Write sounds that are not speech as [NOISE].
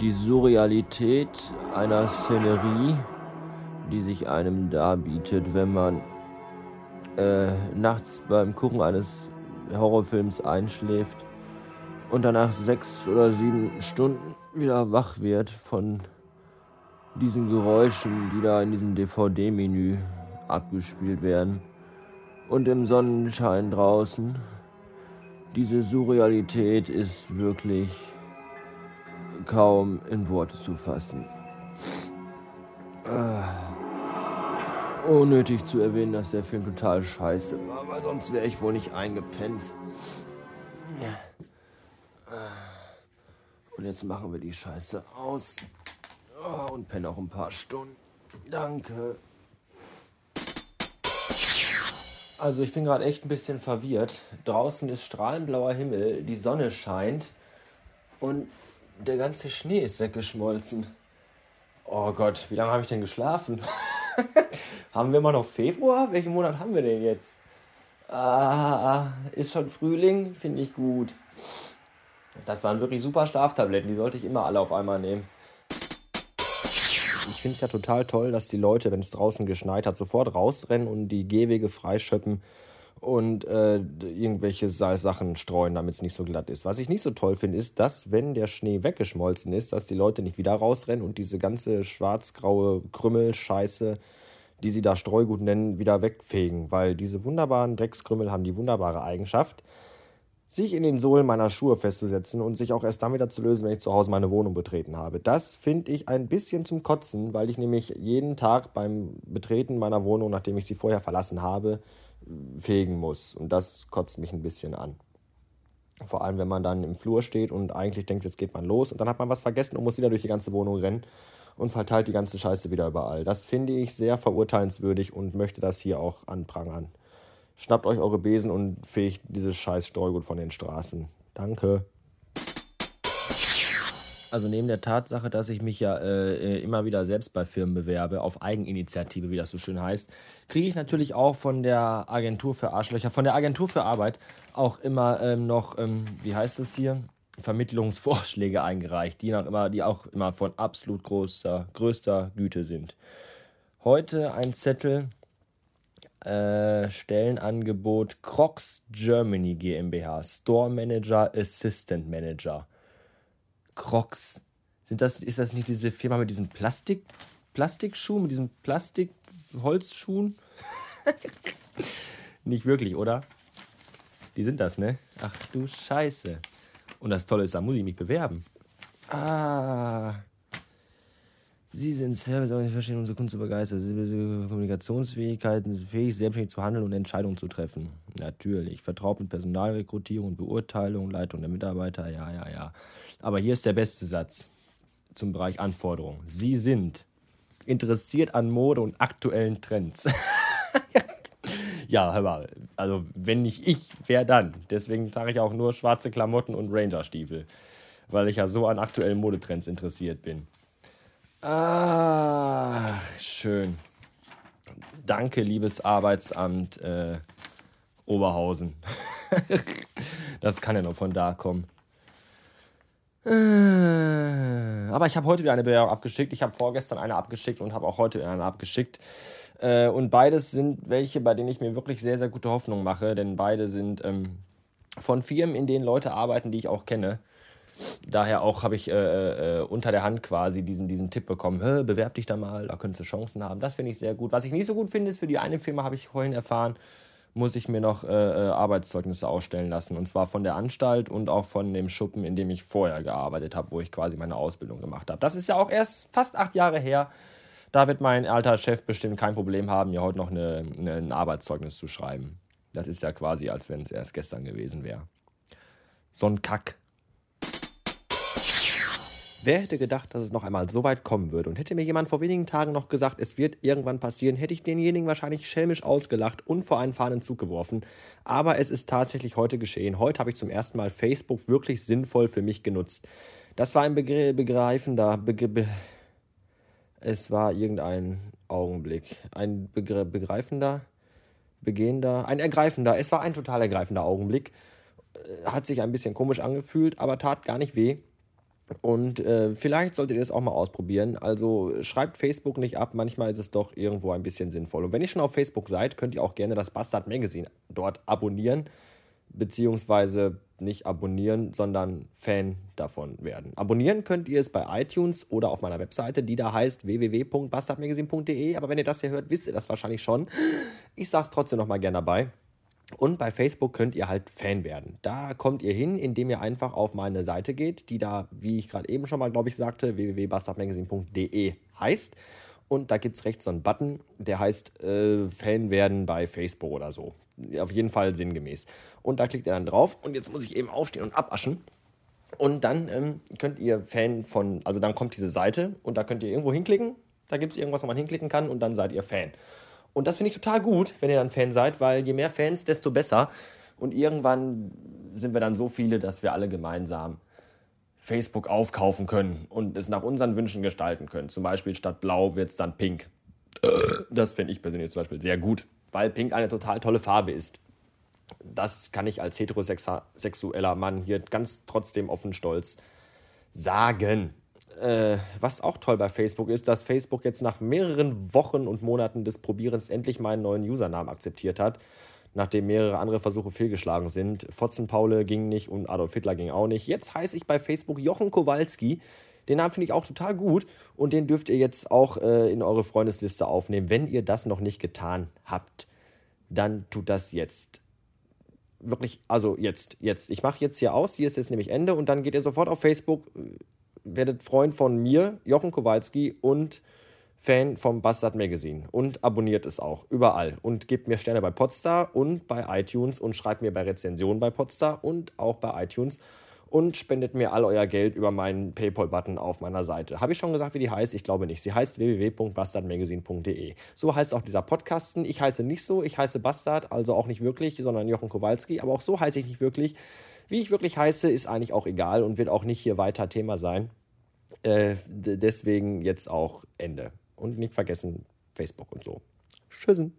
die Surrealität einer Szenerie, die sich einem darbietet, wenn man äh, nachts beim Gucken eines Horrorfilms einschläft und danach sechs oder sieben Stunden wieder wach wird von diesen Geräuschen, die da in diesem DVD-Menü abgespielt werden. Und im Sonnenschein draußen. Diese Surrealität ist wirklich kaum in Worte zu fassen. Äh, unnötig zu erwähnen, dass der Film total scheiße war, weil sonst wäre ich wohl nicht eingepennt. Äh, und jetzt machen wir die Scheiße aus. Oh, und pennen auch ein paar Stunden. Danke. Also ich bin gerade echt ein bisschen verwirrt. Draußen ist strahlenblauer Himmel, die Sonne scheint und der ganze Schnee ist weggeschmolzen. Oh Gott, wie lange habe ich denn geschlafen? [LAUGHS] haben wir immer noch Februar? Welchen Monat haben wir denn jetzt? Ah, ist schon Frühling? Finde ich gut. Das waren wirklich super Schlaftabletten, die sollte ich immer alle auf einmal nehmen. Ich finde es ja total toll, dass die Leute, wenn es draußen geschneit hat, sofort rausrennen und die Gehwege freischöppen und äh, irgendwelche Sachen streuen, damit es nicht so glatt ist. Was ich nicht so toll finde, ist, dass, wenn der Schnee weggeschmolzen ist, dass die Leute nicht wieder rausrennen und diese ganze schwarz-graue Krümmelscheiße, die sie da Streugut nennen, wieder wegfegen. Weil diese wunderbaren Dreckskrümmel haben die wunderbare Eigenschaft, sich in den Sohlen meiner Schuhe festzusetzen und sich auch erst dann wieder zu lösen, wenn ich zu Hause meine Wohnung betreten habe. Das finde ich ein bisschen zum Kotzen, weil ich nämlich jeden Tag beim Betreten meiner Wohnung, nachdem ich sie vorher verlassen habe, fegen muss. Und das kotzt mich ein bisschen an. Vor allem, wenn man dann im Flur steht und eigentlich denkt, jetzt geht man los und dann hat man was vergessen und muss wieder durch die ganze Wohnung rennen und verteilt die ganze Scheiße wieder überall. Das finde ich sehr verurteilenswürdig und möchte das hier auch anprangern. Schnappt euch eure Besen und fegt dieses scheiß Streugut von den Straßen. Danke. Also neben der Tatsache, dass ich mich ja äh, äh, immer wieder selbst bei Firmen bewerbe, auf Eigeninitiative, wie das so schön heißt, kriege ich natürlich auch von der Agentur für Arschlöcher, von der Agentur für Arbeit auch immer ähm, noch, ähm, wie heißt es hier, Vermittlungsvorschläge [LAUGHS] eingereicht, die, immer, die auch immer von absolut großer, größter Güte sind. Heute ein Zettel äh, Stellenangebot Crocs Germany GmbH, Store Manager, Assistant Manager. Crocs. Sind das, ist das nicht diese Firma mit diesen Plastik, Plastikschuhen, mit diesen Plastik-Holzschuhen? [LAUGHS] nicht wirklich, oder? Die sind das, ne? Ach du Scheiße. Und das Tolle ist, da muss ich mich bewerben. Ah. Sie sind Service, aber Sie verstehen unsere Kunden zu begeistern. Sie sind Kommunikationsfähigkeiten, fähig, selbstständig zu handeln und Entscheidungen zu treffen. Natürlich. Vertraut mit Personalrekrutierung, Beurteilung, Leitung der Mitarbeiter. Ja, ja, ja. Aber hier ist der beste Satz zum Bereich Anforderungen. Sie sind interessiert an Mode und aktuellen Trends. [LAUGHS] ja, hör mal. Also, wenn nicht ich, wer dann? Deswegen trage ich auch nur schwarze Klamotten und Ranger-Stiefel. Weil ich ja so an aktuellen Modetrends interessiert bin. Ach, schön. Danke, liebes Arbeitsamt äh, Oberhausen. [LAUGHS] das kann ja nur von da kommen. Äh, aber ich habe heute wieder eine Bewerbung abgeschickt. Ich habe vorgestern eine abgeschickt und habe auch heute eine abgeschickt. Äh, und beides sind welche, bei denen ich mir wirklich sehr, sehr gute Hoffnung mache, denn beide sind ähm, von Firmen, in denen Leute arbeiten, die ich auch kenne. Daher auch habe ich äh, äh, unter der Hand quasi diesen, diesen Tipp bekommen, bewerb dich da mal, da könntest du Chancen haben. Das finde ich sehr gut. Was ich nicht so gut finde, ist für die eine Firma, habe ich vorhin erfahren, muss ich mir noch äh, äh, Arbeitszeugnisse ausstellen lassen. Und zwar von der Anstalt und auch von dem Schuppen, in dem ich vorher gearbeitet habe, wo ich quasi meine Ausbildung gemacht habe. Das ist ja auch erst fast acht Jahre her. Da wird mein alter Chef bestimmt kein Problem haben, mir heute noch eine, eine, ein Arbeitszeugnis zu schreiben. Das ist ja quasi, als wenn es erst gestern gewesen wäre. So ein Kack. Wer hätte gedacht, dass es noch einmal so weit kommen würde? Und hätte mir jemand vor wenigen Tagen noch gesagt, es wird irgendwann passieren, hätte ich denjenigen wahrscheinlich schelmisch ausgelacht und vor einen fahrenden Zug geworfen. Aber es ist tatsächlich heute geschehen. Heute habe ich zum ersten Mal Facebook wirklich sinnvoll für mich genutzt. Das war ein begr begreifender, begr be es war irgendein Augenblick. Ein begr begreifender, begehender, ein ergreifender, es war ein total ergreifender Augenblick. Hat sich ein bisschen komisch angefühlt, aber tat gar nicht weh Und äh, vielleicht solltet ihr das auch mal ausprobieren. Also schreibt Facebook nicht ab, manchmal ist es doch irgendwo ein bisschen sinnvoll. Und wenn ihr schon auf Facebook seid, könnt ihr auch gerne das Bastard Magazine dort abonnieren, beziehungsweise nicht abonnieren, sondern Fan davon werden. Abonnieren könnt ihr es bei iTunes oder auf meiner Webseite, die da heißt www.bastardmagazine.de. Aber wenn ihr das hier hört, wisst ihr das wahrscheinlich schon. Ich sage es trotzdem nochmal gerne dabei. Und bei Facebook könnt ihr halt Fan werden. Da kommt ihr hin, indem ihr einfach auf meine Seite geht, die da, wie ich gerade eben schon mal, glaube ich, sagte, www.bastardmagazine.de heißt. Und da gibt es rechts so einen Button, der heißt äh, Fan werden bei Facebook oder so. Auf jeden Fall sinngemäß. Und da klickt ihr dann drauf. Und jetzt muss ich eben aufstehen und abaschen. Und dann ähm, könnt ihr Fan von, also dann kommt diese Seite und da könnt ihr irgendwo hinklicken. Da gibt es irgendwas, wo man hinklicken kann und dann seid ihr Fan. Und das finde ich total gut, wenn ihr dann Fan seid, weil je mehr Fans, desto besser. Und irgendwann sind wir dann so viele, dass wir alle gemeinsam Facebook aufkaufen können und es nach unseren Wünschen gestalten können. Zum Beispiel statt blau wird es dann pink. Das finde ich persönlich zum Beispiel sehr gut, weil pink eine total tolle Farbe ist. Das kann ich als heterosexueller Mann hier ganz trotzdem offen stolz sagen äh, was auch toll bei Facebook ist, dass Facebook jetzt nach mehreren Wochen und Monaten des Probierens endlich meinen neuen Usernamen akzeptiert hat, nachdem mehrere andere Versuche fehlgeschlagen sind. Fotzenpaule ging nicht und Adolf Hitler ging auch nicht. Jetzt heiße ich bei Facebook Jochen Kowalski. Den Namen finde ich auch total gut und den dürft ihr jetzt auch äh, in eure Freundesliste aufnehmen. Wenn ihr das noch nicht getan habt, dann tut das jetzt wirklich, also jetzt, jetzt. Ich mache jetzt hier aus, hier ist jetzt nämlich Ende und dann geht ihr sofort auf Facebook, werdet Freund von mir, Jochen Kowalski und Fan vom Bastard Magazine und abonniert es auch überall und gebt mir Sterne bei Podstar und bei iTunes und schreibt mir bei Rezensionen bei Podstar und auch bei iTunes und spendet mir all euer Geld über meinen PayPal-Button auf meiner Seite. Habe ich schon gesagt, wie die heißt? Ich glaube nicht. Sie heißt www.bastardmagazine.de. So heißt auch dieser Podcasten. Ich heiße nicht so, ich heiße Bastard, also auch nicht wirklich, sondern Jochen Kowalski, aber auch so heiße ich nicht wirklich. Wie ich wirklich heiße, ist eigentlich auch egal und wird auch nicht hier weiter Thema sein. Äh, deswegen jetzt auch Ende. Und nicht vergessen, Facebook und so. Tschüssen.